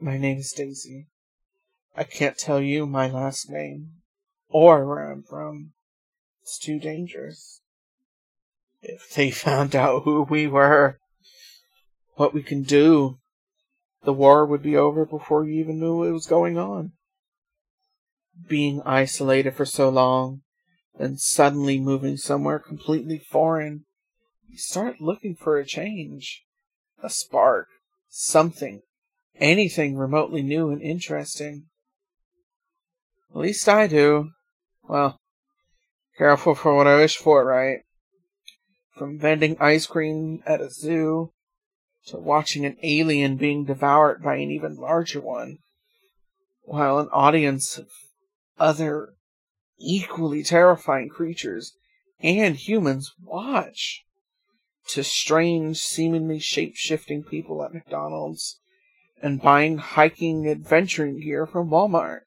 My name is Daisy. I can't tell you my last name or where I'm from. It's too dangerous. If they found out who we were, what we can do, the war would be over before you even knew what was going on. Being isolated for so long, then suddenly moving somewhere completely foreign, you start looking for a change, a spark, something, anything remotely new and interesting. At least I do. Well, careful for what I wish for, right? From vending ice cream at a zoo to watching an alien being devoured by an even larger one, while an audience of other equally terrifying creatures and humans watch, to strange, seemingly shape shifting people at McDonald's and buying hiking adventuring gear from Walmart,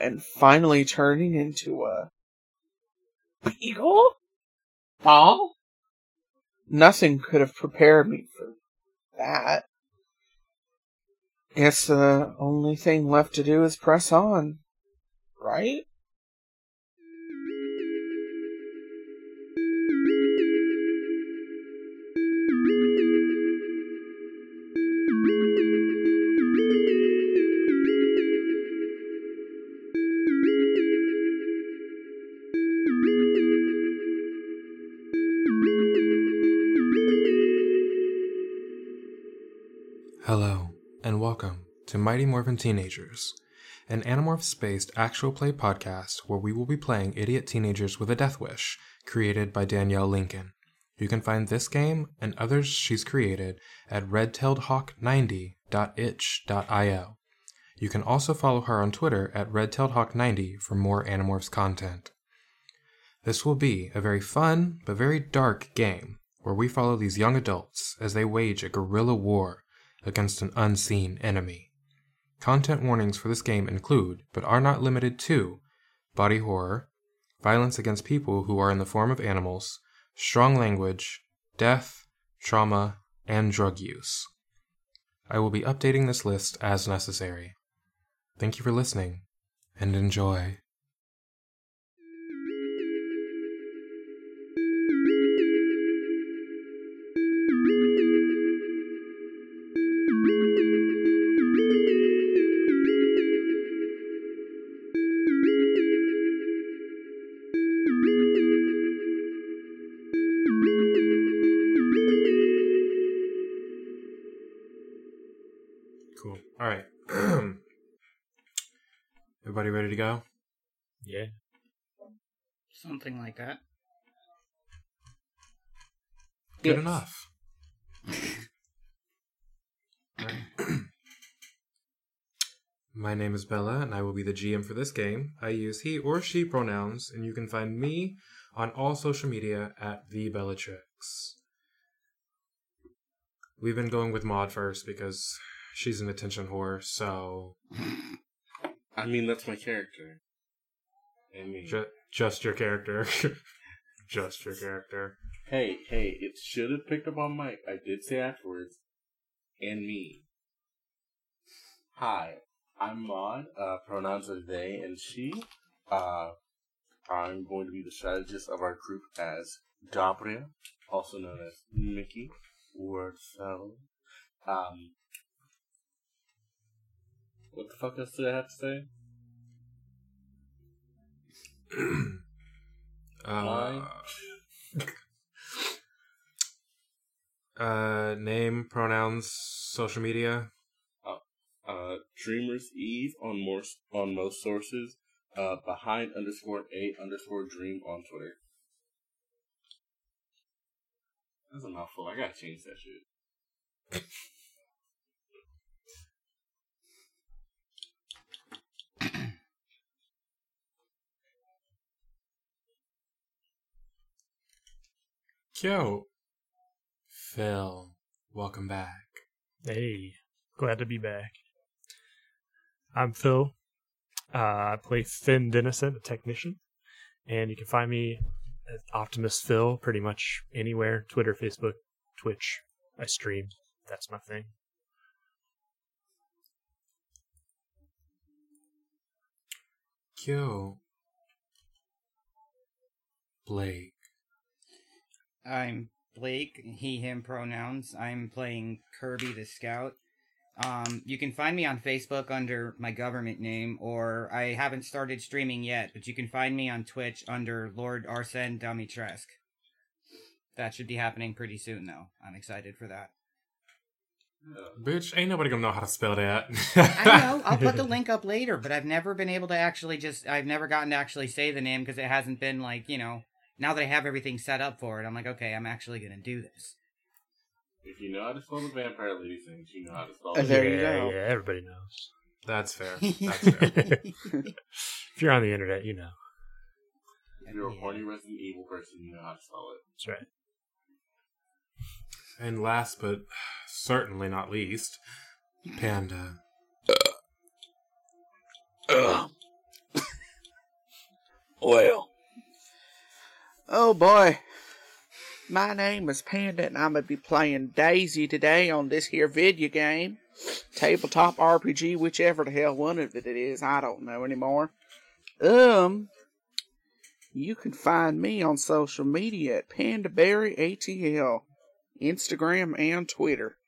and finally turning into a beagle? Ball? Nothing could have prepared me for that. Guess the only thing left to do is press on, right? To Mighty Morphin Teenagers, an Animorphs based actual play podcast where we will be playing idiot teenagers with a death wish, created by Danielle Lincoln. You can find this game and others she's created at redtailedhawk90.itch.io. You can also follow her on Twitter at redtailedhawk90 for more Animorphs content. This will be a very fun but very dark game where we follow these young adults as they wage a guerrilla war against an unseen enemy. Content warnings for this game include, but are not limited to, body horror, violence against people who are in the form of animals, strong language, death, trauma, and drug use. I will be updating this list as necessary. Thank you for listening, and enjoy. Everybody ready to go? Yeah. Something like that. Good Yes. enough. My name is Bella, and I will be the GM for this game. I use he or she pronouns, and you can find me on all social media at the Bellatrix. We've been going with Maud first because she's an attention whore, so I mean, that's my character. I mean, ju- just your character. just your character. hey, hey, it should have picked up on Mike. I did say afterwards, and me. Hi, I'm Maud. Uh, pronouns are they and she. Uh, I'm going to be the strategist of our group as Dabria, also known as Mickey Wordfellow. Um, what the fuck else did I have to say? Uh, uh, name, pronouns, social media. uh, Dreamers Eve on more on most sources. Uh, behind underscore a underscore dream on Twitter. That's a mouthful. I gotta change that shit. Yo, Phil, welcome back. Hey, glad to be back. I'm Phil. Uh, I play Finn Dennison, a technician, and you can find me at Optimus Phil pretty much anywhere Twitter, Facebook, Twitch. I stream. That's my thing. Yo, Blake. I'm Blake, he, him pronouns. I'm playing Kirby the Scout. Um, you can find me on Facebook under my government name, or I haven't started streaming yet, but you can find me on Twitch under Lord Alcina Dimitrescu. That should be happening pretty soon, though. I'm excited for that. Bitch, ain't nobody gonna know how to spell that. I know. I'll put the link up later, but I've never been able to actually just. I've never gotten to actually say the name because it hasn't been like you know. Now that I have everything set up for it, I'm like, okay, I'm actually gonna do this. If you know how to spell the vampire lady things, you know how to spell Uh, it. there you yeah, go. Yeah, everybody knows. That's fair. That's fair. If you're on the internet, you know. If you're a Yeah. horny Resident Evil person, you know how to spell it. That's right. and last but certainly not least, Panda. Well. Oh boy. My name is Panda and I'm gonna be playing Daisy today on this here video game. Tabletop RPG, whichever the hell one of it is, I don't know anymore. Um you can find me on social media at PandaBerry ATL, Instagram and Twitter.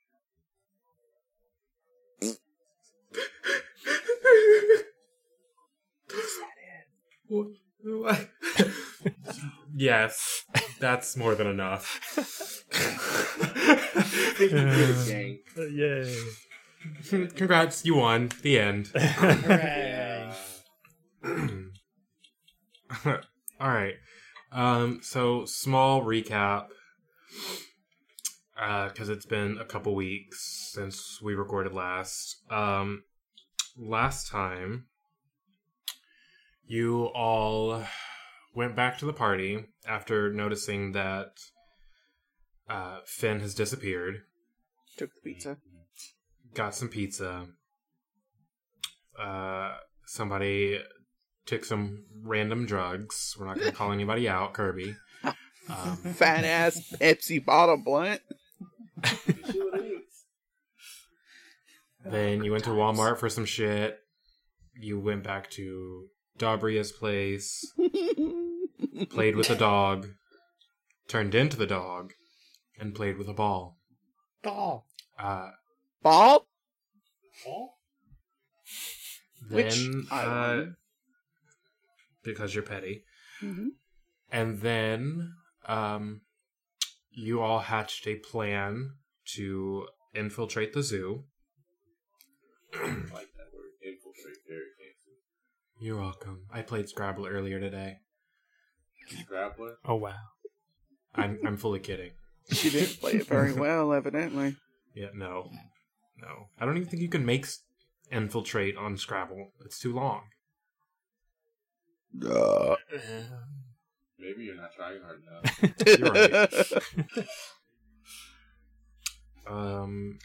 Yes, that's more than enough. Uh, yay. Congrats, you won. The end. Hooray. All right. Um, so small recap, because it's been a couple weeks since we recorded last. Um, last time, you all went back to the party after noticing that uh, Finn has disappeared. Took the pizza. Got some pizza. Uh, somebody took some random drugs. We're not going to call anybody out, Kirby. Um, Fat ass Pepsi bottle blunt. then you went to Walmart for some shit. You went back to Dabria's place, played with a dog, turned into the dog, and played with a ball. Ball. Uh, Ball. then, Which I uh, won. because you're petty. hmm And then um, you all hatched a plan to infiltrate the zoo. I like You're welcome. I played Scrabble earlier today. Scrabble? Oh, wow. I'm I'm fully kidding. She didn't play it very well, evidently. Yeah, no, no. I don't even think you can make s- infiltrate on Scrabble. It's too long. Uh, Maybe you're not trying hard enough. You're right. Um.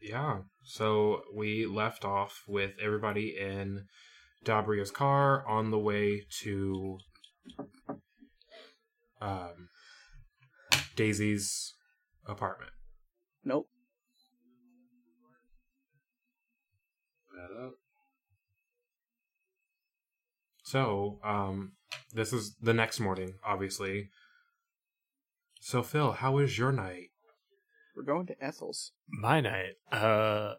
Yeah. So we left off with everybody in Dabria's car on the way to um, Daisy's apartment. nope. That up. So, um, this is the next morning, obviously. So, Phil, how was your night? We're going to Ethel's. My night. Uh,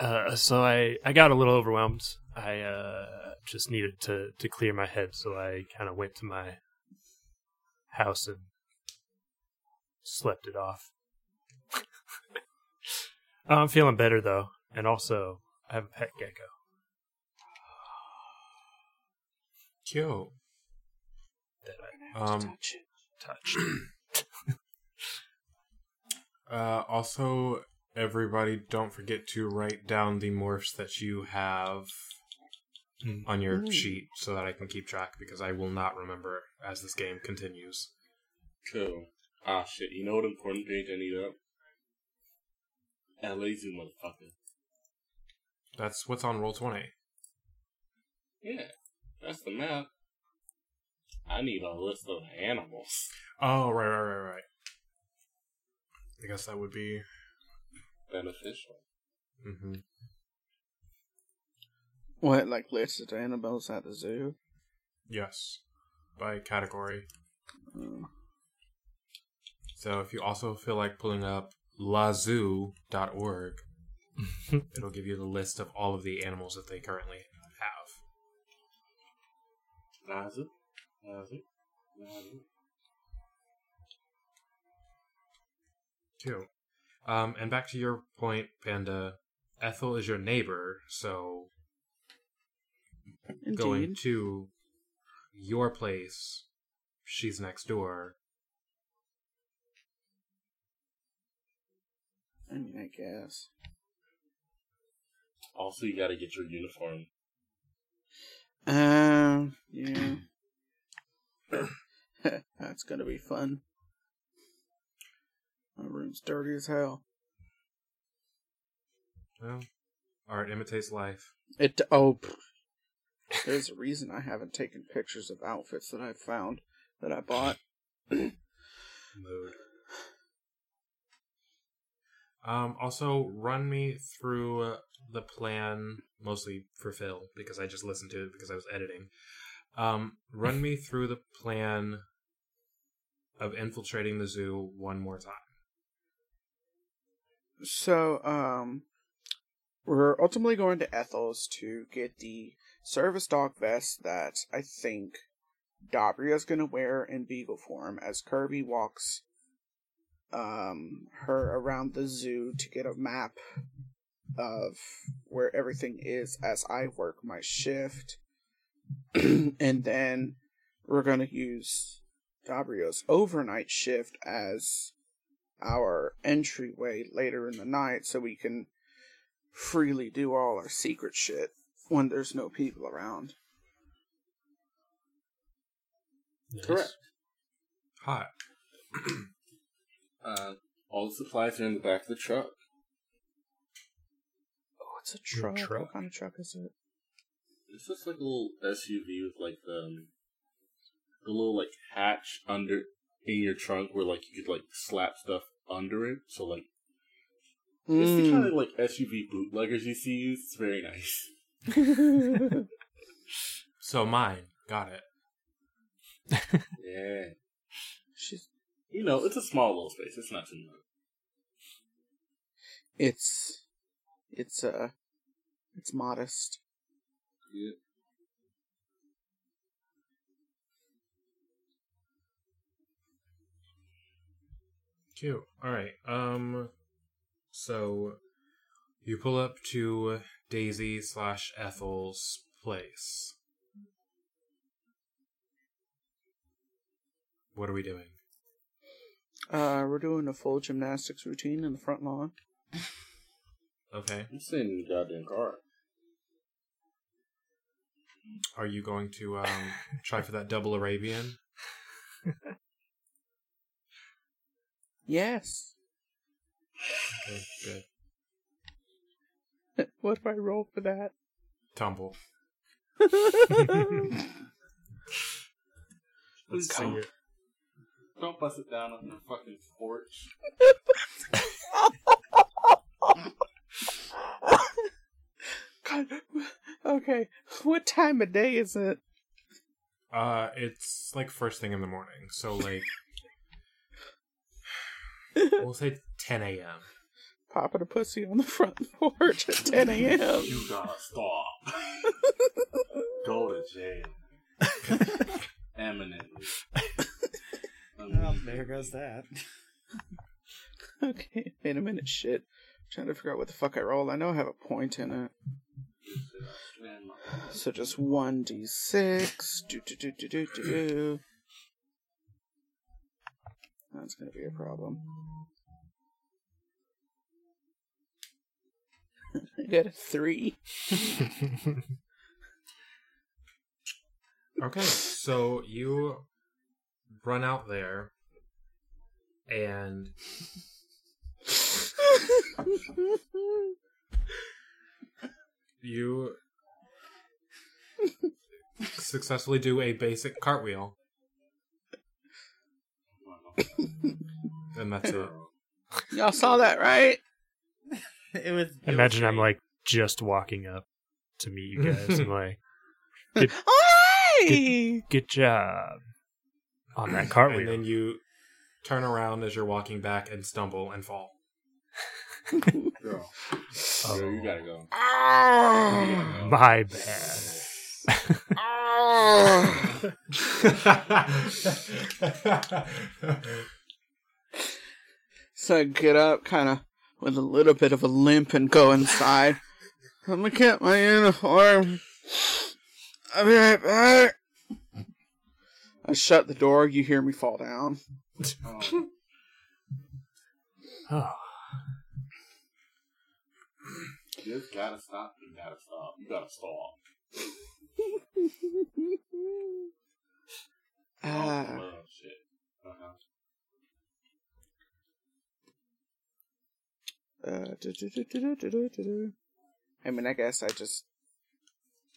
uh, so I, I got a little overwhelmed. I uh, just needed to, to clear my head, so I kind of went to my house and slept it off. Uh, I'm feeling better though, and also I have a pet gecko. Cute. that I Um, Touch it. touched. Uh, also, everybody, don't forget to write down the morphs that you have Mm. on your Mm. sheet so that I can keep track because I will not remember as this game continues. Cool. Ah, shit. You know what important page I need up? LA Zoo, motherfucker. That's what's on roll twenty. Yeah, that's the map. I need a list of animals. Oh, right, right, right, right. I guess that would be beneficial. Mm-hmm. What, like listed animals at the zoo? Yes, by category. Oh. So if you also feel like pulling up lazoo.org, it'll give you the list of all of the animals that they currently have. Nazu, Nazu, Nazu. Cute. Um, and back to your point, Panda. Ethel is your neighbor, so going to your place, she's next door. I mean, I guess. Also, you got to get your uniform. Um, yeah. That's gonna be fun. My room's dirty as hell. Well, art imitates life. It oh, there's a reason I haven't taken pictures of outfits that I've found that I bought. Mood. Um, also, run me through uh, the plan, mostly for Phil, because I just listened to it because I was editing. Um, run me through the plan of infiltrating the zoo one more time. So, um, we're ultimately going to Ethel's to get the service dog vest that I think Dabria's gonna wear in beagle form as Kirby walks um her around the zoo to get a map of where everything is as I work my shift. and then we're gonna use Dabrio's overnight shift as our entryway later in the night so we can freely do all our secret shit when there's no people around. Correct. Hot. Uh, all the supplies are in the back of the truck. Oh, it's a truck. truck? What kind of truck is it? It's just like a little SUV with like the um, the little like hatch under in your trunk where like you could like slap stuff under it. So like it's the kind Mm. of like SUV bootleggers you see. It's very nice. So mine. Got it. Yeah, She's you know it's a small little space. It's not too much. it's it's uh it's modest. Yeah. Cute. All right. Um. So you pull up to Daisy slash Ethel's place. What are we doing? Uh, we're doing a full gymnastics routine in the front lawn. Okay. I'm sitting in the goddamn car. Are you going to um try for that double Arabian? Yes. Okay, good. what do I roll for that? Tumble. Please see don't, it. don't bust it down on the fucking porch. God. Okay, what time of day is it? Uh, it's like first thing in the morning, so like we'll say 10 a.m. Popping a pussy on the front porch at 10 a.m. You gotta stop. Go to jail. Eminently. Oh, there goes that. Okay, wait a minute, shit. trying to figure out what the fuck I rolled. I know I have a point in it. So just 1d6. Do, do, do, do, do, do. That's gonna be a problem. I got a 3. Okay, so you run out there and you successfully do a basic cartwheel, and that's it. Y'all saw that, right? it was. it was Imagine I'm like just walking up to meet you guys and like, Hi! good job on that cartwheel. And then you turn around as you're walking back and stumble and fall. Girl. Oh. Girl, you gotta go. Ah! My bad. So I get up, kind of with a little bit of a limp, and go inside. I'm gonna get my uniform. I'll be right back. I shut the door. You hear me fall down. Oh, oh, you just gotta stop. You gotta stop. You gotta stop uh. Uh. I mean, I guess I just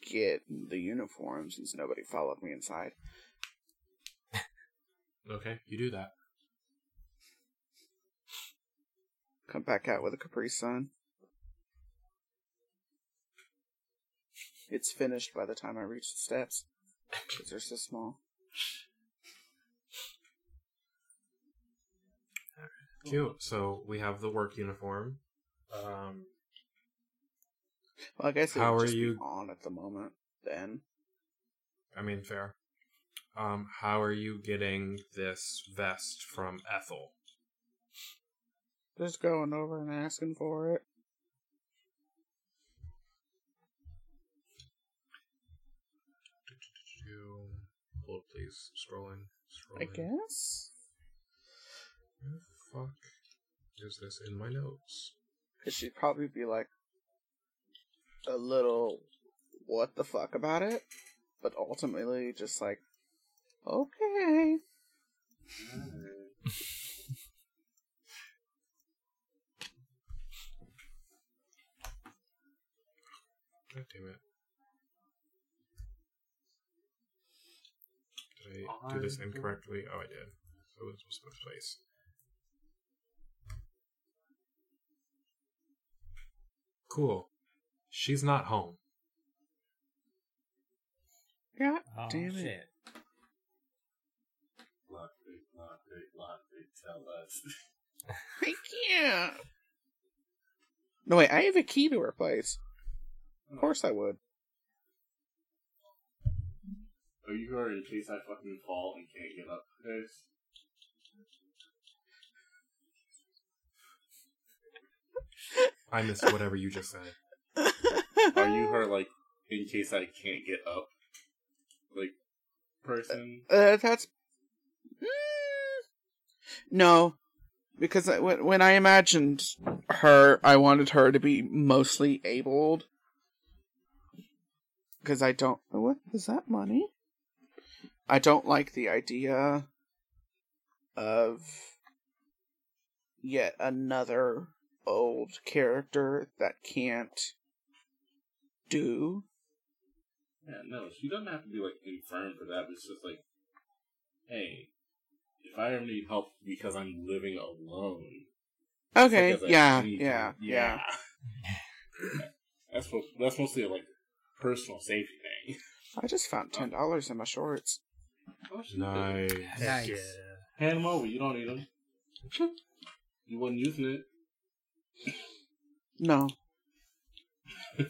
get the uniform since nobody followed me inside. okay, you do that. Come back out with a Capri Sun. It's finished by the time I reach the steps because they're so small. Cute. So we have the work uniform. Um, Well, I guess it How would are just you- be on at the moment. Then I mean, fair. Um, how are you getting this vest from Ethel? just going over and asking for it. Hold, please. Scrolling. I guess Where the fuck is this in my notes? because she'd probably be like a little what the fuck about it, but ultimately just like okay. God damn it. I do this incorrectly? Oh, I did. So this was the place. Cool. She's not home. Yeah, Oh, damn it. shit. Tell us. I can't. No wait, I have a key to her place. Of course I would. Are you here in case I fucking fall and can't get up, guys? I missed whatever you just said. Are you her, like, in case I can't get up? Like, person? Uh, that's Mm. no, because I, when when I imagined her, I wanted her to be mostly abled. Because I don't. What is that money? I don't like the idea of yet another old character that can't do. Yeah, no, she doesn't have to be, like, infirm for that, it's just like, hey, if I ever need help because I'm living alone. Okay, yeah, need yeah, to- yeah. that's that's mostly a, like personal safety thing. I just found oh. ten dollars in my shorts. Oh. Nice. Nice. yeah. Hand them over. You don't need them. You wasn't using it. No,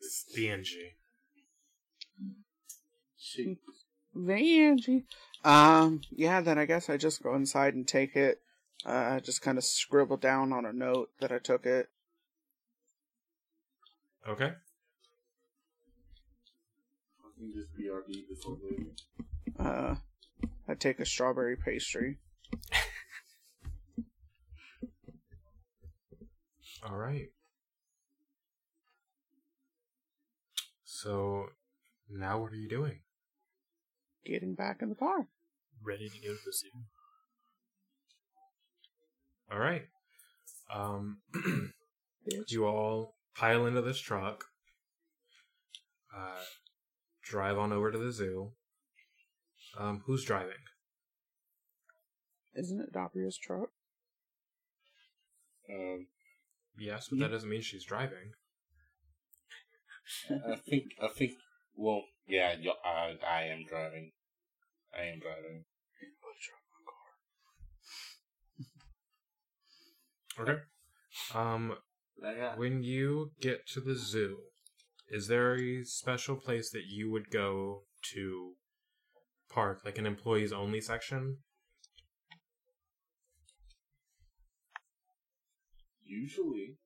Stingy. Shit. Vanjie. Um, yeah, then I guess I just go inside and take it. Uh, just kind of scribble down on a note that I took it. Okay. Fucking just BRB this whole movie. Uh, I take a strawberry pastry. All right. So now what are you doing? Getting back in the car. Ready to go to the zoo. All right. Um, you all pile into this truck. Uh, drive on over to the zoo. Um, who's driving? Isn't it Dabria's truck? Um, Yes, but that doesn't mean she's driving. I think. I think. Well, yeah. I, I am driving. I am driving. Okay. Um, when you get to the zoo, is there a special place that you would go to park, like an employees only section? Usually.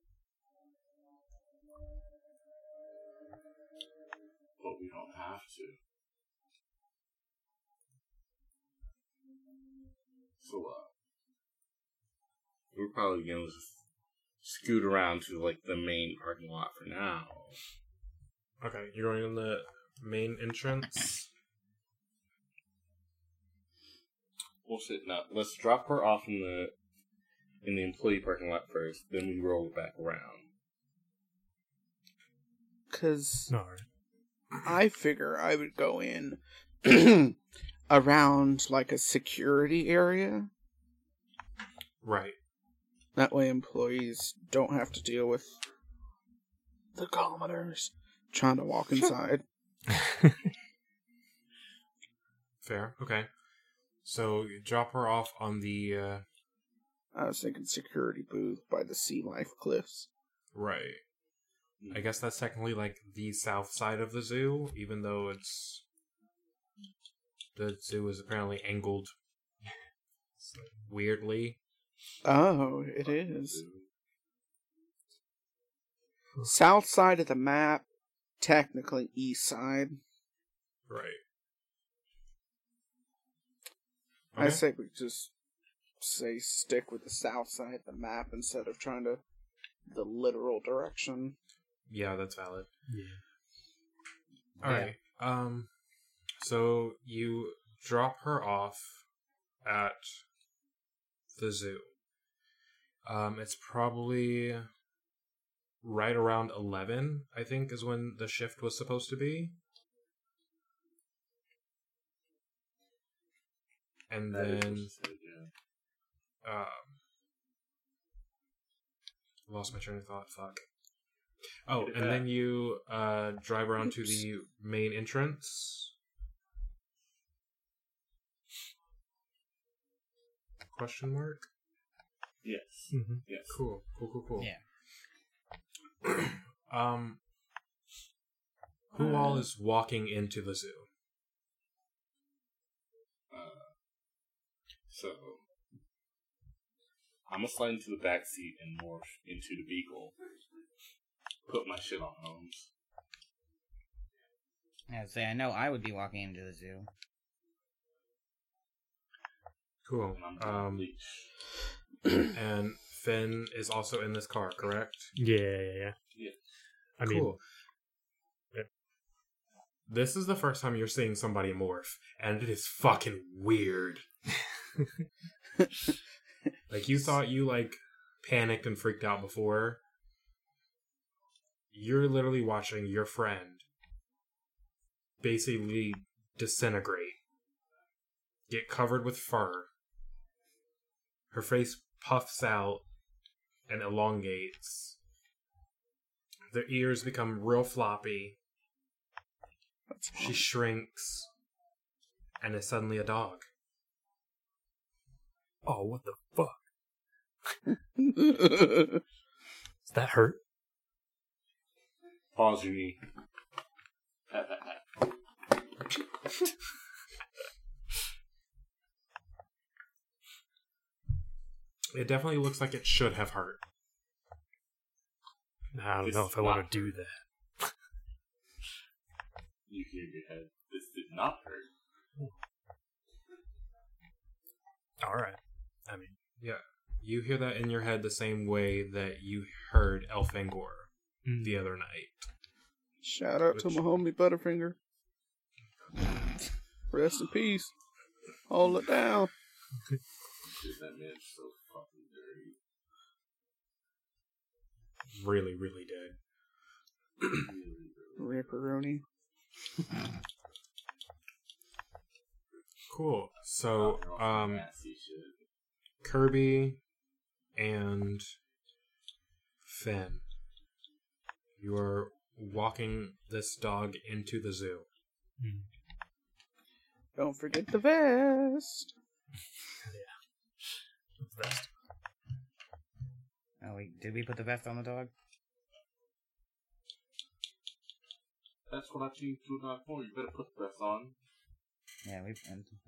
But we don't have to. So, uh, we're probably gonna just scoot around to, like, the main parking lot for now. Okay, you're going in the main entrance. Well, shit, no. Let's drop her off in the in the employee parking lot first, then we roll it back around. Because All right. I figure I would go in around like a security area. Right. That way, employees don't have to deal with the commoners trying to walk inside. Fair. Okay. So drop her off on the uh, I was thinking security booth by the sea life cliffs. right. I guess that's technically like the south side of the zoo, even though it's the zoo is apparently angled weirdly. Oh, it is. South side of the map, technically east side. Right. I Okay. say we just say stick with the south side of the map instead of trying to the literal direction. Yeah, that's valid. Yeah. All Yeah. right. Um, so you drop her off at the zoo. Um, it's probably right around eleven. I think is when the shift was supposed to be. And That is what then said, yeah. um, lost my train of thought. Fuck. Oh, Get it and then you uh, drive around to the main entrance. Question mark. Yes. hmm Yes. Cool. Cool. Cool. Cool. Yeah. Um, who all is walking into the zoo? So, I'm gonna slide into the back seat and morph into the beagle. Put my shit on Holmes. Yeah, say I know I would be walking into the zoo. Cool. And Um, and Finn is also in this car, correct? Yeah, yeah, yeah. Yeah. I mean, cool. Yeah. This is the first time you're seeing somebody morph, and it is fucking weird. like you thought you like panicked and freaked out before. You're literally watching your friend basically disintegrate, get covered with fur. Her face puffs out and elongates. Their ears become real floppy. She shrinks and is suddenly a dog. Oh, what the fuck? fine. Does that hurt? Pause your knee. It definitely looks like it should have hurt. I don't This know if I want to do that. You hear your head. This did not hurt. All right. I mean, yeah, You hear that in your head the same way that you heard Elfangor mm, the other night. Shout out to Which- my homie Butterfinger. Rest in peace. Hold it down. Shit, that man's so fucking dirty. Really, really did. Really, Ripperoni. Cool. So, They're all some um, nasty shit. Kirby and Finn, you are walking this dog into the zoo. Hmm. Don't forget the vest. Yeah. Vest. Oh wait, did we put the vest on the dog? That's what I changed to a dog for. You better put the vest on. Yeah, we.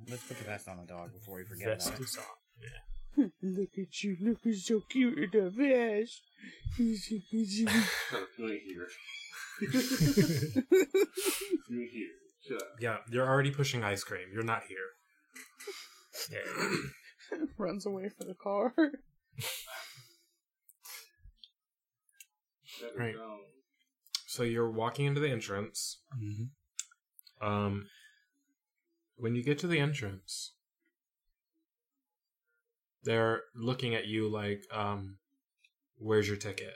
Let's put the vest on the dog before we forget Vest about it. is on. Yeah. Look at you looking so cute in the vest. Shut up. You ain't here. You ain't here. Shut up. Yeah, you're already pushing ice cream. You're not here. Runs away from the car. Shut it Right. down. So you're walking into the entrance. Mm-hmm. Um, when you get to the entrance, they're looking at you like, um, "Where's your ticket?"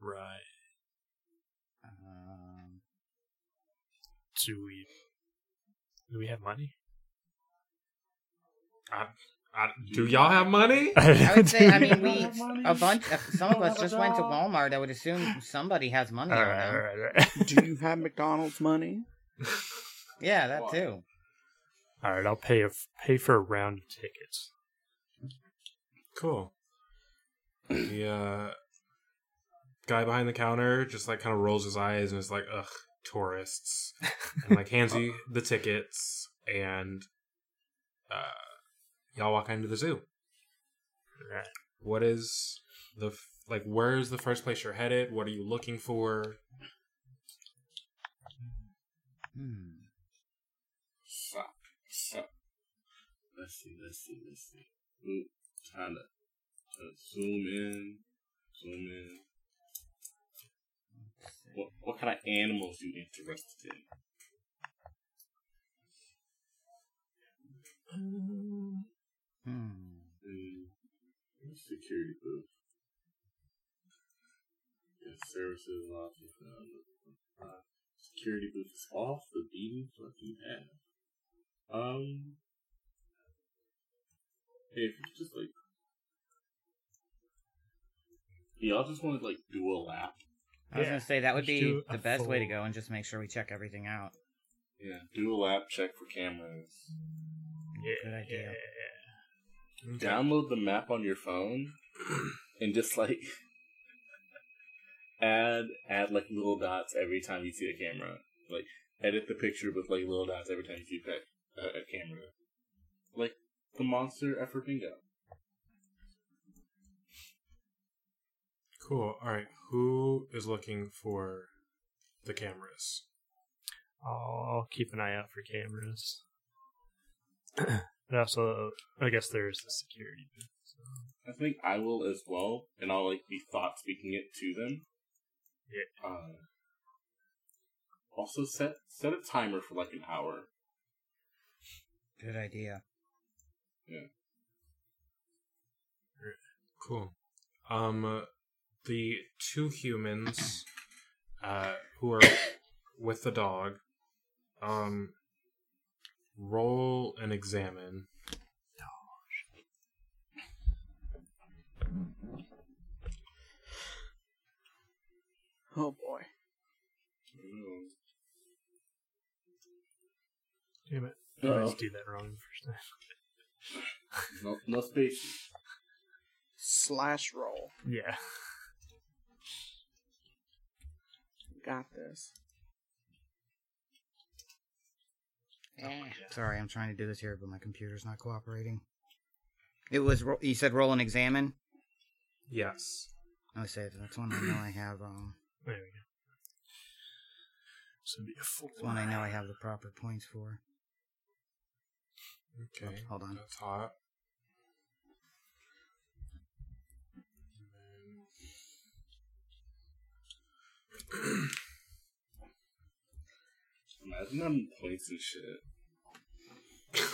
Right. Um, Do we? Do we have money? I, do y'all have money? I would say. I mean, we you have money? a bunch. uh, Some of us just went to Walmart. I would assume somebody has money All on right, them. all right, all right. Do you have McDonald's money? Yeah, that Why? too. All right, I'll pay a, pay for a round of tickets. Cool. The uh, guy behind the counter just like kind of rolls his eyes and is like, "Ugh, tourists," and like hands you the tickets, and uh, y'all walk into the zoo. Right. What is the f- like? Where's the first place you're headed? What are you looking for? Hmm. Let's see, let's see, let's see. Ooh, trying to, to zoom in. Zoom in. What, what kind of animals do you interested in? Hmm. Mm, security booth. Yes, services, lots of uh, uh, security booth is off the beaten fucking path. Um, hey, if you just like, y'all just want to like do a lap. I was Yeah, gonna say that would let's be do a the best way to full- go and just make sure we check everything out. Yeah, do a lap, check for cameras. Yeah. Good idea. Download the map on your phone and just like add add like little dots every time you see a camera. Like edit the picture with like little dots every time you see a, a, a camera. Like the monster effort bingo. Cool. All right. Who is looking for the cameras? I'll, I'll keep an eye out for cameras. and also, I guess there's the security booth. So. I think I will as well, and I'll like be thought speaking it to them. Yeah. Uh, also set set a timer for like an hour. Good idea. Cool. Um, uh, the two humans, uh, who are with the dog, um, roll and examine. Oh boy. Mm. Damn it. I Uh-oh. always do that wrong the first time. No, no space. Slash roll. Yeah. Got this. Sorry, I'm trying to do this here, but my computer's not cooperating. It was ro- you said roll and examine. Yes. I say that's one I know I have. Um, There we go. This would be a full it's one I know I have the proper points for. Okay. Hold on. That's hot. Imagine having points and shit.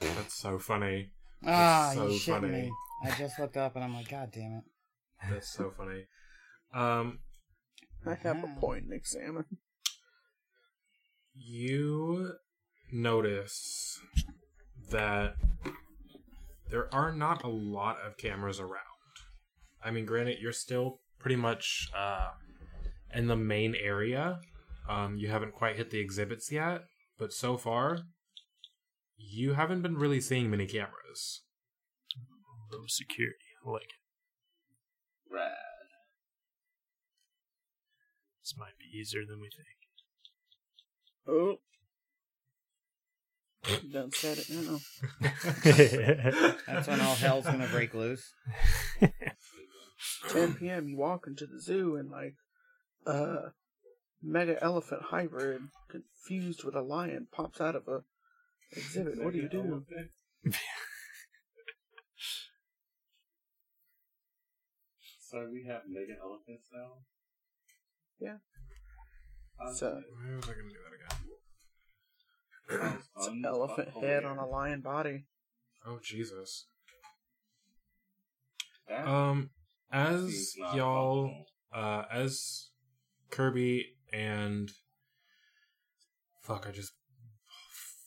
That's so funny. Ah, so you shitting funny. me. I just looked up and I'm like, God damn it. That's so funny. Um, I have a point in examine. you notice that there are not a lot of cameras around. I mean, granted, you're still pretty much uh, in the main area. Um, you haven't quite hit the exhibits yet, but so far, you haven't been really seeing many cameras. Low security. I like it. Rad. This might be easier than we think. Oh. Done said it now. think. That's when all hell's gonna break loose. 10 p.m. You walk into the zoo and like a mega elephant hybrid confused with a lion pops out of a exhibit. What do you do? So we have mega elephants now. Yeah. Uh, So Why was I going to do that again? It's an elephant head on a lion body. Oh Jesus. That Um, as y'all, uh, as Kirby and fuck, I just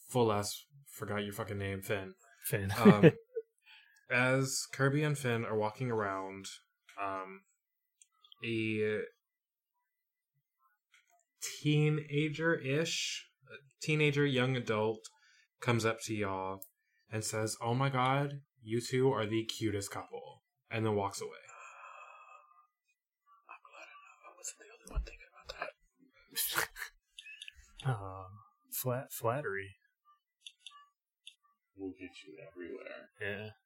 full ass forgot your fucking name, Finn. Finn. Um, as Kirby and Finn are walking around, um, a teenager-ish, teenager, young adult, comes up to y'all and says, "Oh my god, you two are the cutest couple," and then walks away. I'm glad I know I wasn't the only one thinking about that. uh, flat flattery. We'll get you everywhere. Yeah.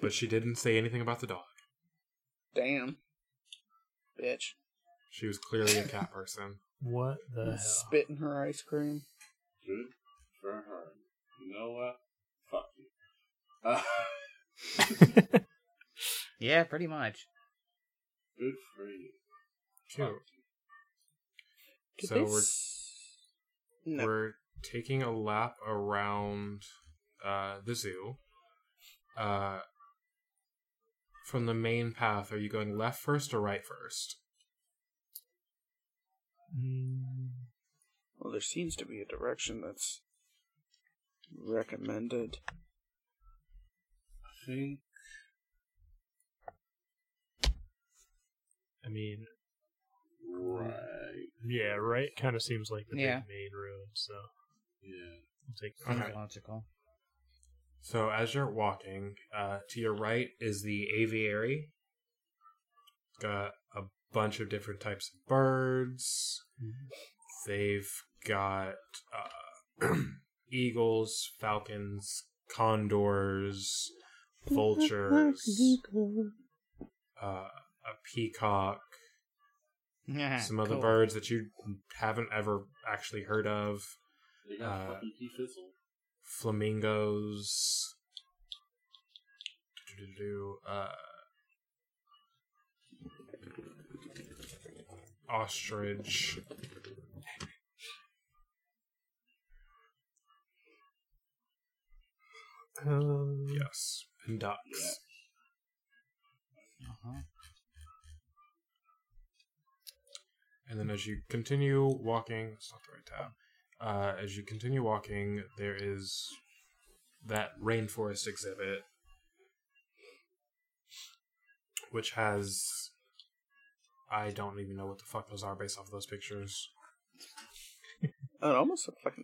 But she didn't say anything about the dog. Damn. Bitch. She was clearly a cat person. What the hell? Spit in her ice cream. Good for her. You know what? Fuck you. Uh, Yeah, pretty much. good for you. Cute. Did So they we're s- no. we're taking a lap around uh, the zoo. Uh, from the main path, are you going left first or right first? Mm, Well, there seems to be a direction that's recommended. I think I mean, right. yeah, right. Kind of seems like the Yeah. big main road. So Yeah. we'll take. Okay. Seems logical. So as you're walking, uh, to your right is the aviary. It's got a bunch of different types of birds. They've got uh, eagles, falcons, condors, vultures, uh, a peacock, some other Cool. birds that you haven't ever actually heard of, Uh, fucking T Fizzle. flamingos, uh, ostrich. Um, Yes, and ducks. Uh-huh. And then as you continue walking, it's not the right tab. Uh, as you continue walking, there is that rainforest exhibit, which has. I don't even know what the fuck those are based off of those pictures. It almost looks like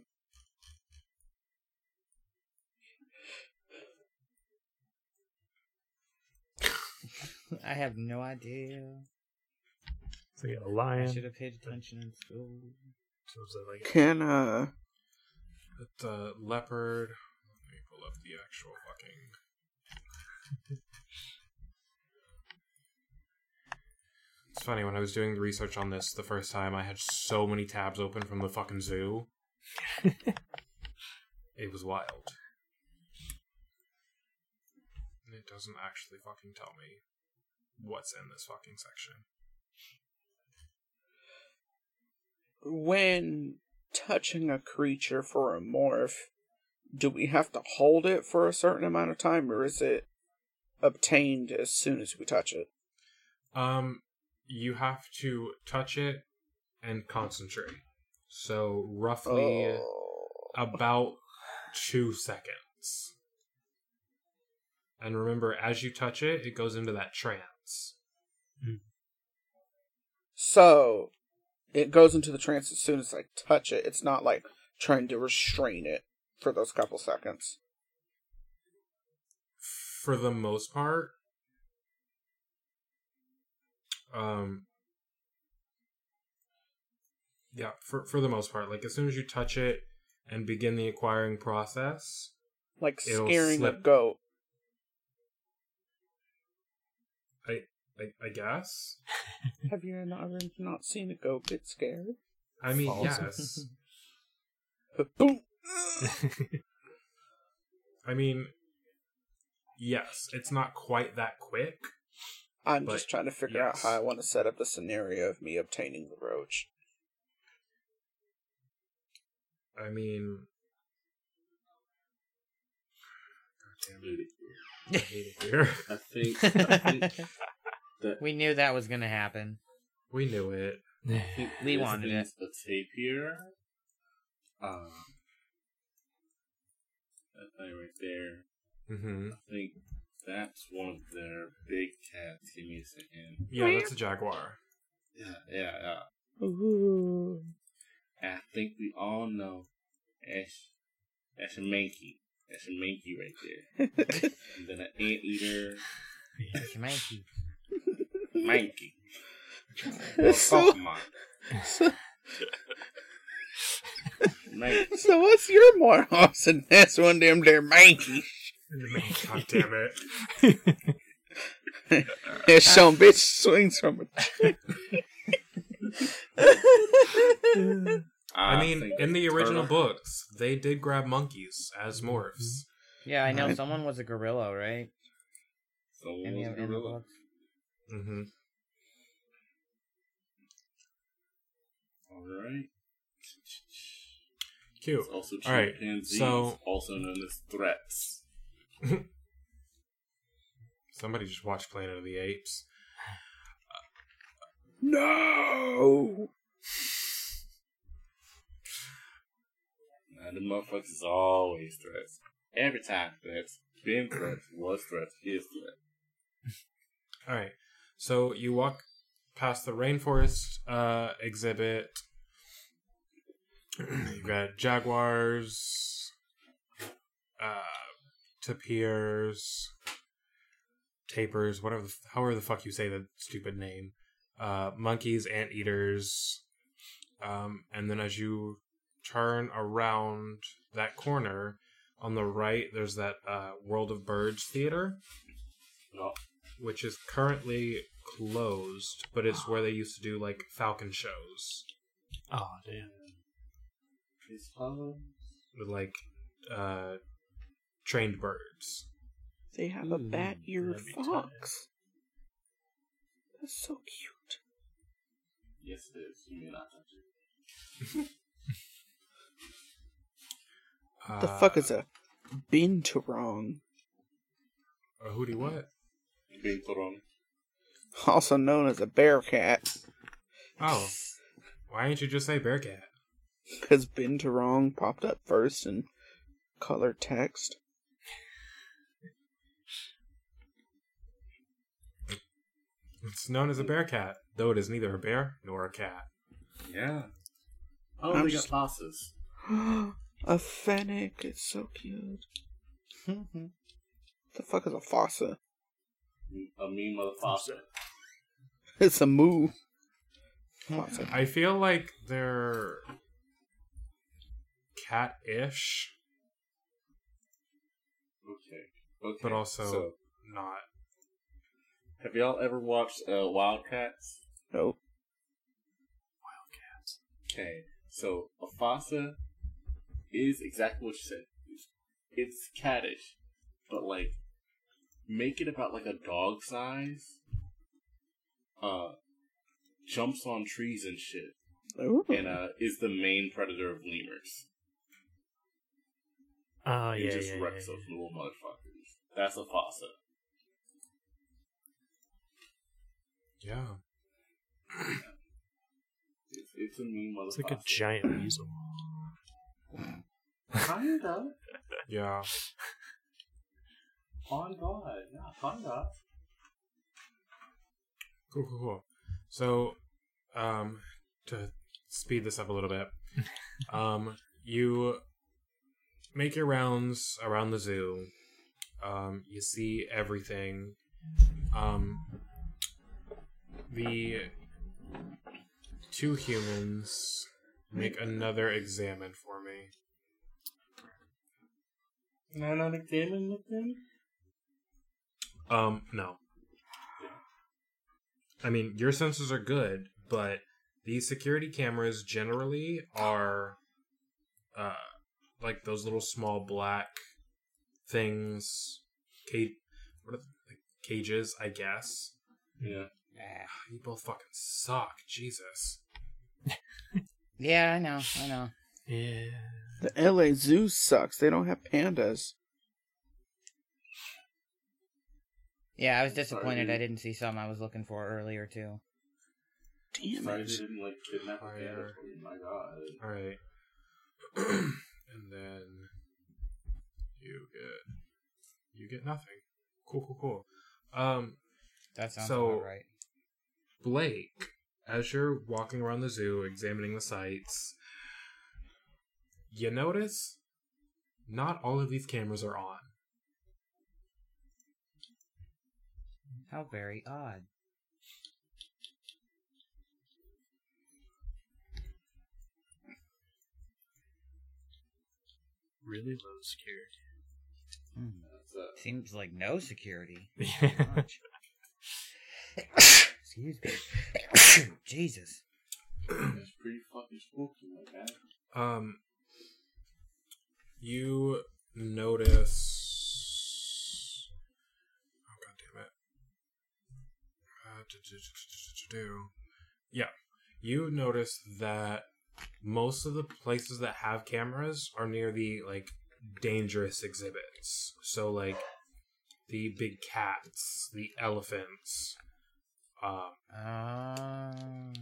I have no idea. So you got a I lion. should have paid attention in school. So is that like Can uh It's a leopard. Let me pull up the actual fucking. It's funny when I was doing the research on this the first time, I had so many tabs open from the fucking zoo. it was wild. And it doesn't actually fucking tell me what's in this fucking section. when touching a creature for a morph, do we have to hold it for a certain amount of time or is it obtained as soon as we touch it? Um, you have to touch it and concentrate. So roughly Oh. about two seconds. And remember, as you touch it, it goes into that trance. Hmm. So it goes into the trance as soon as I touch it. It's not like trying to restrain it for those couple seconds. For the most part, um, yeah, for for the most part, like as soon as you touch it and begin the acquiring process, Like It'll scaring a slip. goat. I I, I guess. Have you not ever not seen a goat get scared? I mean, False. yes. Boom. I mean, yes. It's not quite that quick. I'm But, just trying to figure yes. out how I want to set up the scenario of me obtaining the roach. I mean, God damn it, I hate it here. I think, I think that we knew that was gonna happen. we knew it. We this wanted thing's a tapir. Um, that thing right there. hmm I think that's one of their big cats. Give me a second. Yeah, that's a jaguar. Yeah, yeah, yeah. Ooh. I think we all know that's that's a manky. That's a manky right there. and then an anteater Schmanky. manky. Or so, so, Manky. so what's your more awesome? That's one damn damn manky. God damn it. That some bitch swings from it. I mean, think in the original turtle- books, they did grab monkeys as morphs. Yeah, I know Right. someone was a gorilla, right? Someone In the, was a in the gorilla. books. hmm All right. Cute. It's also All right, chimpanzees, so- also known as threats. Somebody just watched Planet of the Apes. No. Now, the motherfuckers is always threats. Every time threats. Been threats, was threats, is threat. All right. So you walk past the rainforest uh, exhibit. You've got jaguars, uh, tapirs, tapers, whatever, the, however the fuck you say the stupid name, uh, monkeys, anteaters, um, and then as you turn around that corner, on the right, there's that uh, World of Birds theater No. which is currently closed, but it's where they used to do like falcon shows Oh damn. It's closed. with like uh trained birds. They have a bat-eared that'd tight. fox. That's so cute. Yes, it is. You may not touch it. The Uh, fuck is a binturong? a hootie what? Being wrong. Also known as a bear cat. Oh, why didn't you just say bear cat? Because binturong popped up first in color text. It's known as a bear cat, though it is neither a bear nor a cat. Yeah. Oh, I'm they just- got losses. a fennec. It's so cute. the fuck is a fossa? A mean motherfucker. It's a moo. Fossa. I feel like they're cat-ish, Okay. Okay. but also So, not. Have y'all ever watched uh, Wild Kratts? Nope. Wild Kratts. Okay. So, a fossa is exactly what you said. It's, it's cattish, but like, make it about like a dog size. Uh, jumps on trees and shit, Ooh. and uh, is the main predator of lemurs. Oh It yeah, just yeah, yeah, wrecks yeah. those little motherfuckers. That's a Yeah. It's, it's a mean motherfucker. It's like a giant weasel. Kinda. Yeah. On God. Yeah, find out. Cool, cool, cool. So, um, to speed this up a little bit, um, you make your rounds around the zoo. Um, you see everything. Um, the two humans make another examine for me. No, not examine with them? Um, no. I mean, your senses are good, but these security cameras generally are, uh, like those little small black things, cage, what are they, like cages, I guess. Yeah. Ah. You both fucking suck, Jesus. Yeah, I know, I know. Yeah. The LA Zoo sucks. They don't have pandas. Yeah, I was disappointed Sorry. I didn't see some I was looking for earlier too. Damn Sorry it. they didn't like kidnap a Fire. panda for you. My God. All right, and then you get you get nothing. Cool, cool, cool. Um, That sounds So- about right. Blake, as you're walking around the zoo examining the sights, you notice not all of these cameras are on. How very odd. Really low security. Hmm. Seems like no security. Yeah. Much. Excuse me. Jesus. it's pretty fucking spooky, my guy. Um, you notice. Oh god damn it! Uh, do- do- do. Yeah, you notice that most of the places that have cameras are near the like dangerous exhibits. So like the big cats, the elephants, um, Um.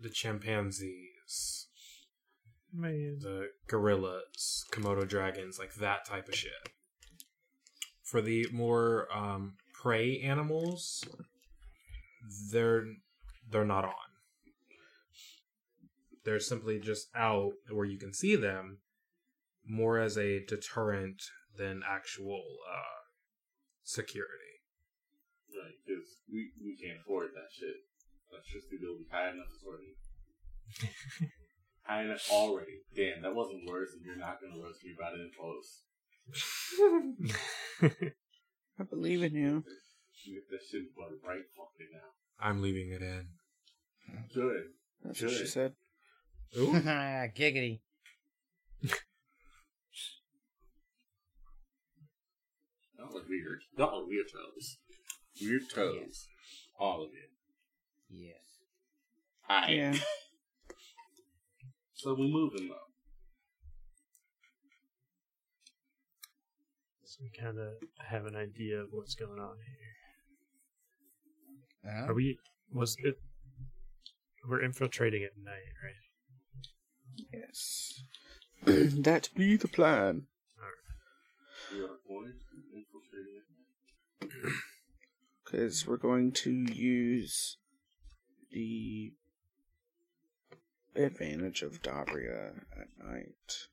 the chimpanzees. Man. the gorillas, Komodo dragons, like that type of shit. For the more um, prey animals, they're they're not on. They're simply just out where you can see them, more as a deterrent than actual uh, security. Right, because we, we can't afford that shit. Electricity bill be high enough already. high enough already. Damn, that wasn't worse, and you're not gonna roast me about it in close. I believe in you. Get that shit blood right fucking now. I'm leaving it in. Good. That's what she said. Ooh. Giggity. Y'all are weird. Y'all are weird Oh, toes. Weird toes. Yes. All of it. Yes. Alright. Yeah. So we're moving though. So we kind of have an idea of what's going on here. Huh? Are we? Was it? We're infiltrating at night, right? Yes. that be the plan. We are going to infiltrate it. Because we're going to use the advantage of Dabria at night.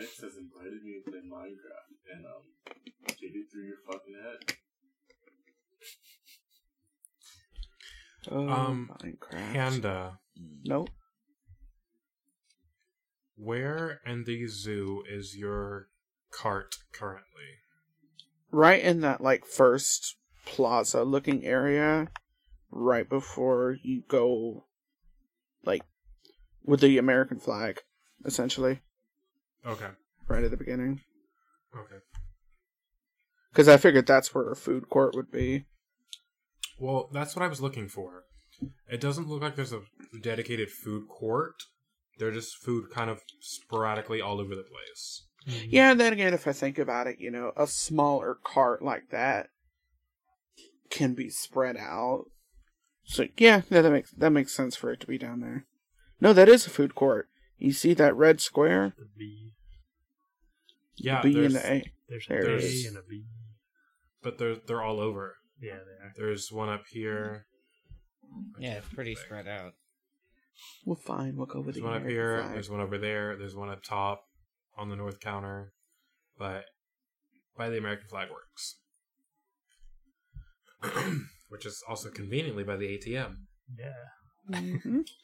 X has invited me to play Minecraft, and um, get it through your fucking head. Oh, Um, Minecraft. Panda, Nope. where in the zoo is your cart currently? Right in that, like, first plaza looking area, right before you go, like, with the American flag, essentially, Okay. right at the beginning. Okay. Because I figured that's where a food court would be. Well, that's what I was looking for. It doesn't look like there's a dedicated food court. They're just food kind of sporadically all over the place. Mm-hmm. Yeah, and then again, if I think about it, you know, a smaller cart like that can be spread out. So yeah, yeah, that makes that makes sense for it to be down there. No, that is a food court. You see that red square? The bee. Yeah, B there's, and A. There's There an A and a B. but they're they're all over. Yeah, they are. There's one up here. Mm-hmm. Yeah, it's pretty spread out. Well, fine. We'll go with There's the one up here. flag. There's one over there. There's one up top on the north counter. But by the American flag works, which is also conveniently by the ATM. Yeah. Mhm.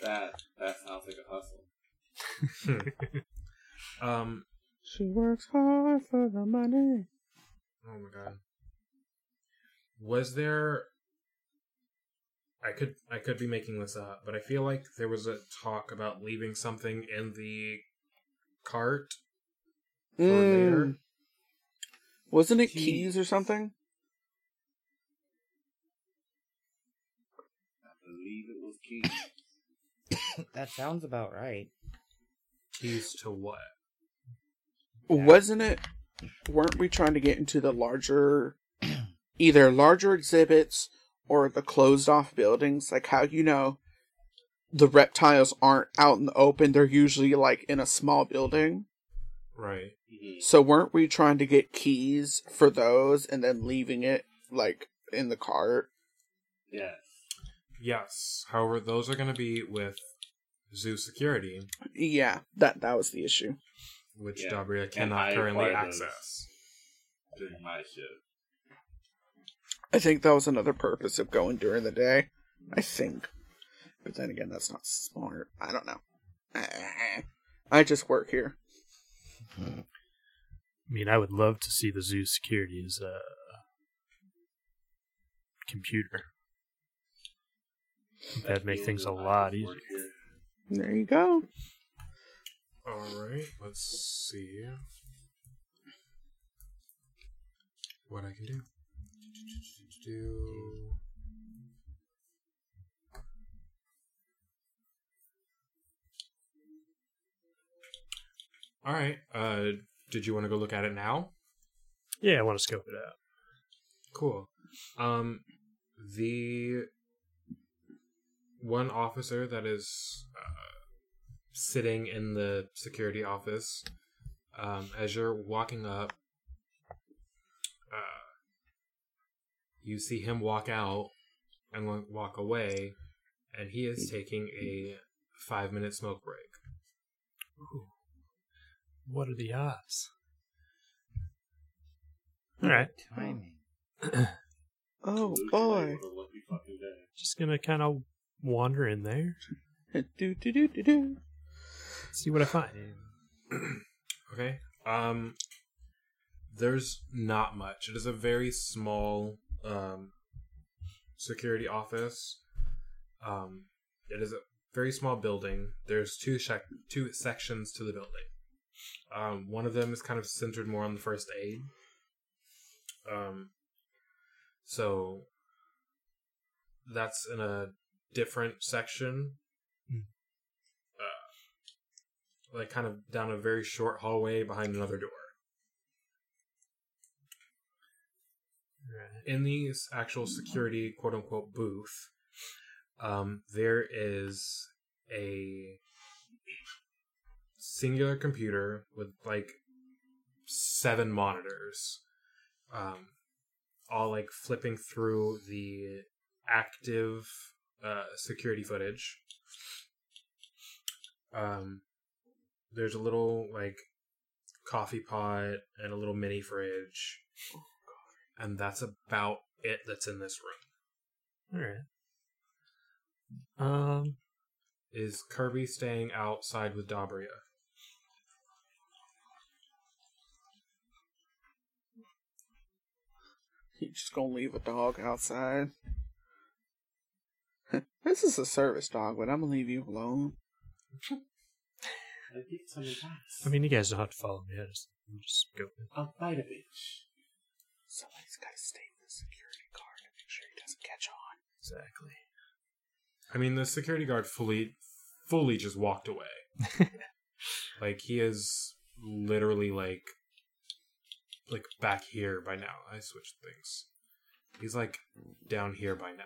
That that sounds like a hustle. Um. She works hard for the money. Oh my god. Was there? I could I could be making this up, but I feel like there was a talk about leaving something in the cart for later. Mm. Wasn't it Key. keys or something? I believe it was key. that sounds about right. Keys to what? Wasn't it? Weren't we trying to get into the larger, either larger exhibits or the closed off buildings? Like how you know the reptiles aren't out in the open; they're usually like in a small building. Right. Mhm. So weren't we trying to get keys for those and then leaving it like in the cart? Yes. Yes. However, those are going to be with zoo security, Yeah, that that was the issue. which Yeah. Dabria cannot currently access. During my shift. I think that was another purpose of going during the day. I think. But then again, that's not smart. I don't know. I just work here. I mean, I would love to see the zoo security's uh, computer. That'd make things a lot easier. There you go. All right. Let's see what I can do. Do All right. Uh, did you want to go look at it now? Yeah, I want to scope it out. Cool. Um, the one officer that is uh, sitting in the security office, um, as you're walking up, uh, you see him walk out and walk away, and he is taking a five minute smoke break. Ooh. What are the odds? All right, Timing. Oh boy. what a lucky fucking day. just gonna kind of wander in there, do do do do do. see what I find. Okay. Um there's not much. It is a very small um security office. Um it is a very small building. There's two sec- two sections to the building. Um one of them is kind of centered more on the first aid. Um so that's in a different section like kind of down a very short hallway behind another door. Right. In the actual security quote unquote booth, um, there is a singular computer with like seven monitors, um, all like flipping through the active uh, security footage. Um, there's a little like coffee pot and a little mini fridge, and that's about it. That's in this room. All right. Um, Is Kirby staying outside with Dabria? You just gonna leave a dog outside? this is a service dog, but I'm gonna leave you alone. I think some advice. I mean, you guys don't have to follow me. I just, I'm just go. I'll fight a bitch. Somebody's gotta stay with the security guard to make sure he doesn't catch on. Exactly. I mean, the security guard fully, fully just walked away. like he is literally like, like back here by now. I switched things. He's like down here by now.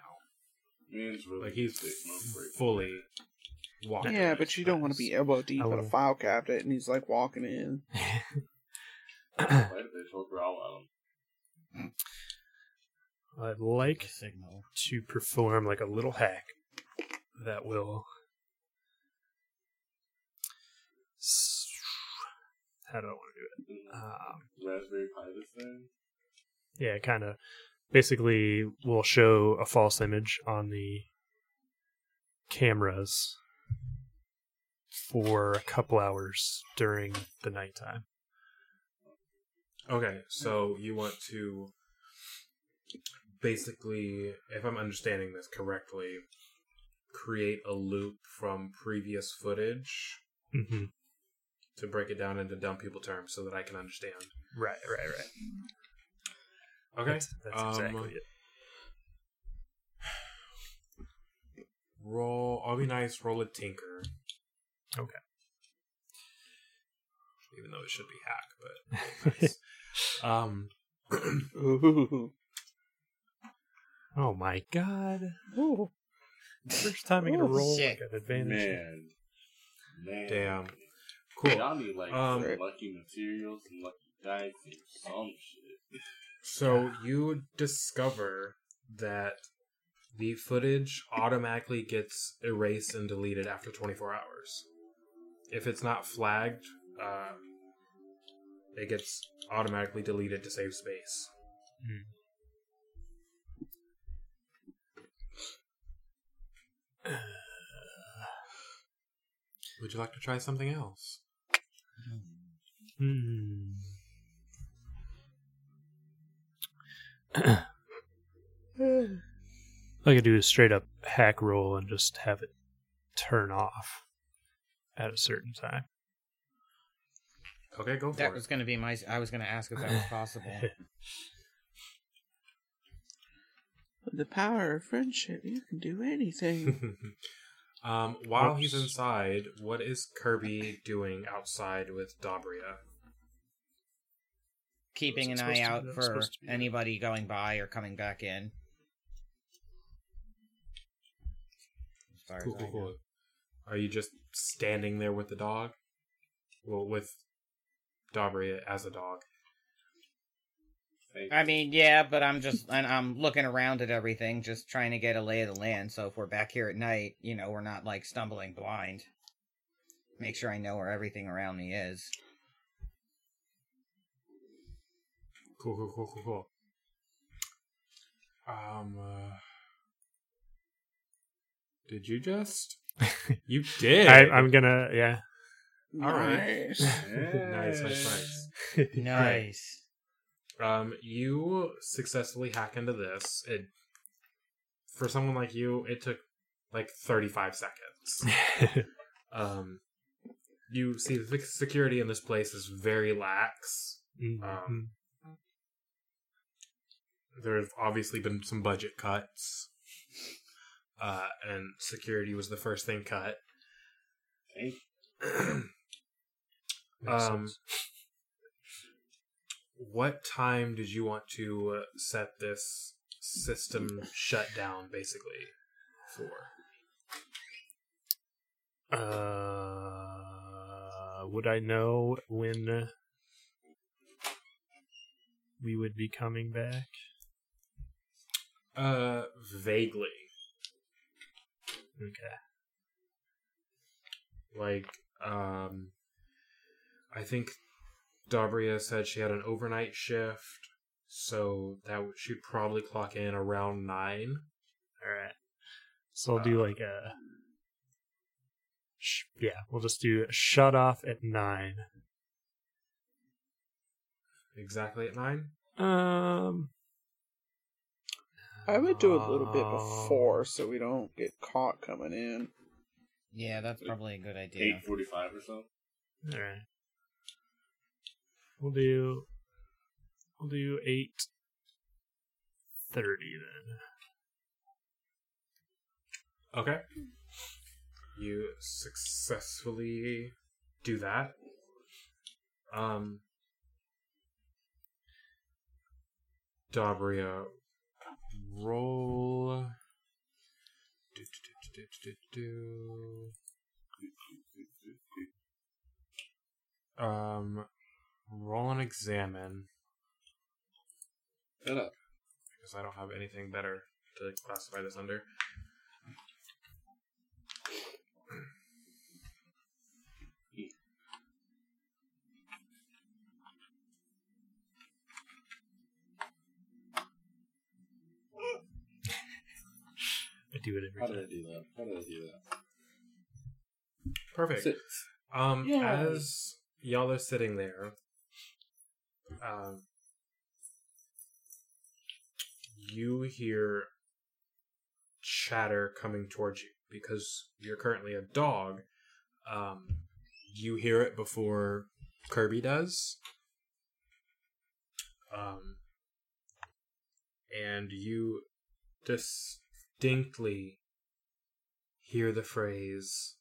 Man's really Like he's big smoke break. fully walking. Yeah, but you don't want to be elbow deep in a file cabinet and he's like walking in. Right, bitch, we'll growl at him. I'd like signal. to perform like a little hack that will. How do I want to do it? Um, Raspberry Pi this thing. yeah, kind of. Basically, we'll show a false image on the cameras for a couple hours during the nighttime. Okay, so you want to basically, if I'm understanding this correctly, create a loop from previous footage Mm-hmm. To break it down into dumb people terms so that I can understand. Right, right, right. Okay, That's, that's um, exactly it. Roll. I'll be nice. Roll a tinker. Okay. Even though it should be hack, but um, Oh my god. Ooh. First time I get a roll shit. like an advantage. Man. Man. damn. Cool. Y'all need like Um, some lucky materials and lucky dice and some shit. So you discover that the footage automatically gets erased and deleted after 24 hours. If it's not flagged, uh, it gets automatically deleted to save space. Would you like to try something else? Hmm. I could do a straight up hack roll and just have it turn off at a certain time. Okay, go for That it. was going to be my. I was going to ask if that was possible. With the power of friendship, you can do anything. um, while he's inside, what is Kirby doing outside with Dabria? Keeping an eye out be- that was for supposed to be- anybody going by or coming back in. Cool, cool, cool. Are you just standing there with the dog? Well, with Dabria as a dog. Thank I mean, yeah, but I'm just and I'm looking around at everything, just trying to get a lay of the land. So if we're back here at night, you know, we're not like stumbling blind. Make sure I know where everything around me is. Cool, cool, cool, cool, cool. Um, uh, did you just? you did. I, I'm gonna, yeah. All right. Nice. nice, nice, nice. Nice. Um, you successfully hack into this. It for someone like you, it took like 35 seconds. um, you see the security in this place is very lax. Mhm. Um, there have obviously been some budget cuts, uh, and security was the first thing cut. Thank Makes um, sense. What time did you want to uh, set this system shut down, basically, for? Uh, would I know when we would be coming back? Uh, vaguely. Okay. Like, um, I think Dabria said she had an overnight shift, so that w- she'd probably clock in around nine. All right. So I'll do like a. Sh- yeah, we'll just do a shut off at nine. Exactly at nine. Um. I would do a little bit Oh. before so we don't get caught coming in. Yeah, that's probably a good idea. Eight forty-five or so. All right. We'll do. We'll do eight thirty then. Okay. You successfully do that. Um, Dabria, roll. Do, do, do. Um, roll and examine Shut up. because I don't have anything better to classify this under. I do it every How did I do that? How did I do that? Perfect. Six. Um, Yay. as y'all are sitting there, um, you hear chatter coming towards you because you're currently a dog. Um, you hear it before Kirby does. Um, and you distinctly hear the phrase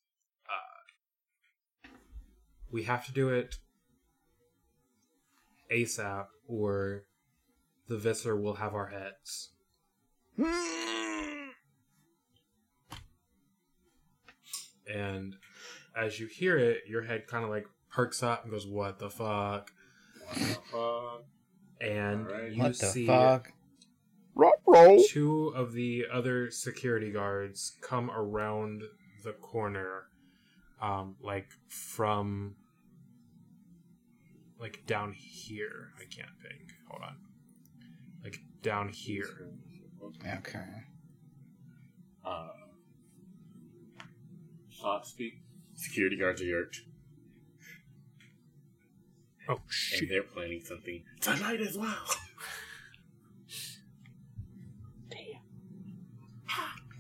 we have to do it ASAP or the Visser will have our heads. And as you hear it, your head kind of like perks up and goes, What the fuck? Uh, And Alright. you what the see fuck? Ruh-roh. two of the other security guards come around the corner, um, like from like down here. I can't think. Hold on. Like down here. Okay. uh, thought speak. Security guards are yurked, Oh shit! and they're planning something tonight as well. Damn.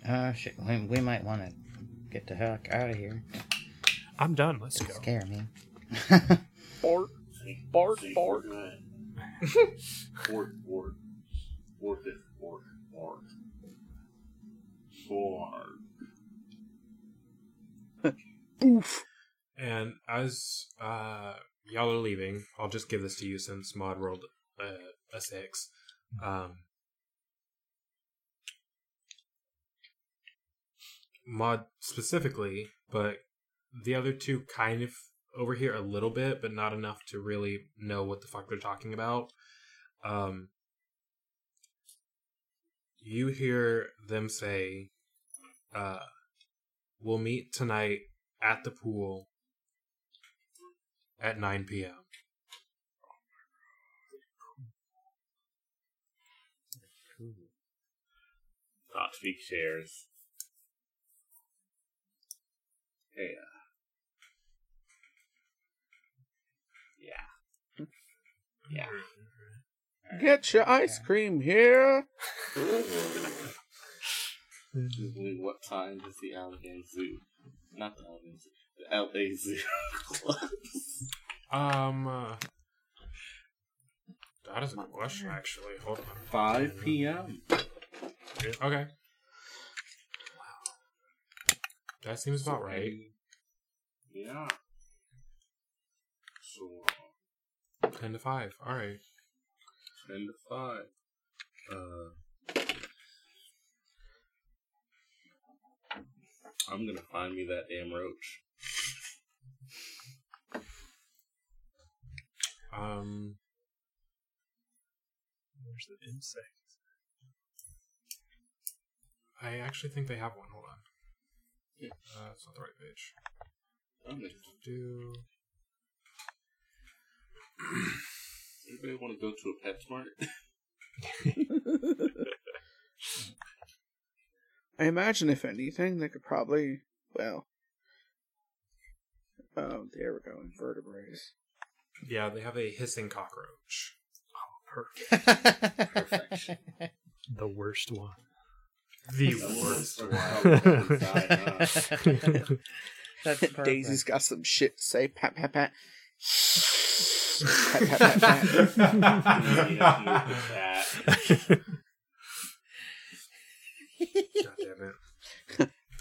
Uh, shit. We, we might want to get the heck out of here. I'm done. Let's go. Scare me. Bart. See? Bart, See? Bart. Good. Bort, Bort. Bort this, Bort, Bart. Bort. Oof. And as uh, y'all are leaving, I'll just give this to you since Mod rolled uh, a six. Um, Mod specifically, but the other two kind of over here a little bit, but not enough to really know what the fuck they're talking about. Um, you hear them say, uh, "We'll meet tonight at the pool at 9 p.m." Thought speak shares. Hey, uh, yeah. Yeah. Get your ice cream here. Usually, what time does the Allegheny Zoo? Not the Allegheny Zoo. The LA Zoo close. Um, uh, that is a good question, actually. Hold on. 5 p.m. Okay. That seems about right. Yeah. So, 10 to 5. Alright. 10 to 5. Uh, I'm gonna find me that damn roach. Um, Where's the insect? I actually think they have one. Hold on. Yeah. Uh, it's not the right page. I'm gonna, Do. Anybody want to go to a PetSmart? I imagine, if anything, they could probably, well, oh, there we go, invertebrates. Yeah, they have a hissing cockroach. Oh, Perfection. The worst one. The oh, That worst was- one. Inside. That's perfect. Daisy's got some shit to say. Pat, pat, pat.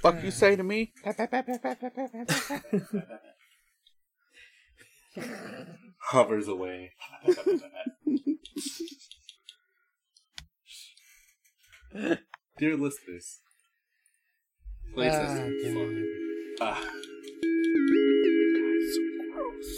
Fuck you say to me? Hovers away. Dear listeners, uh. Ah. God, so gross.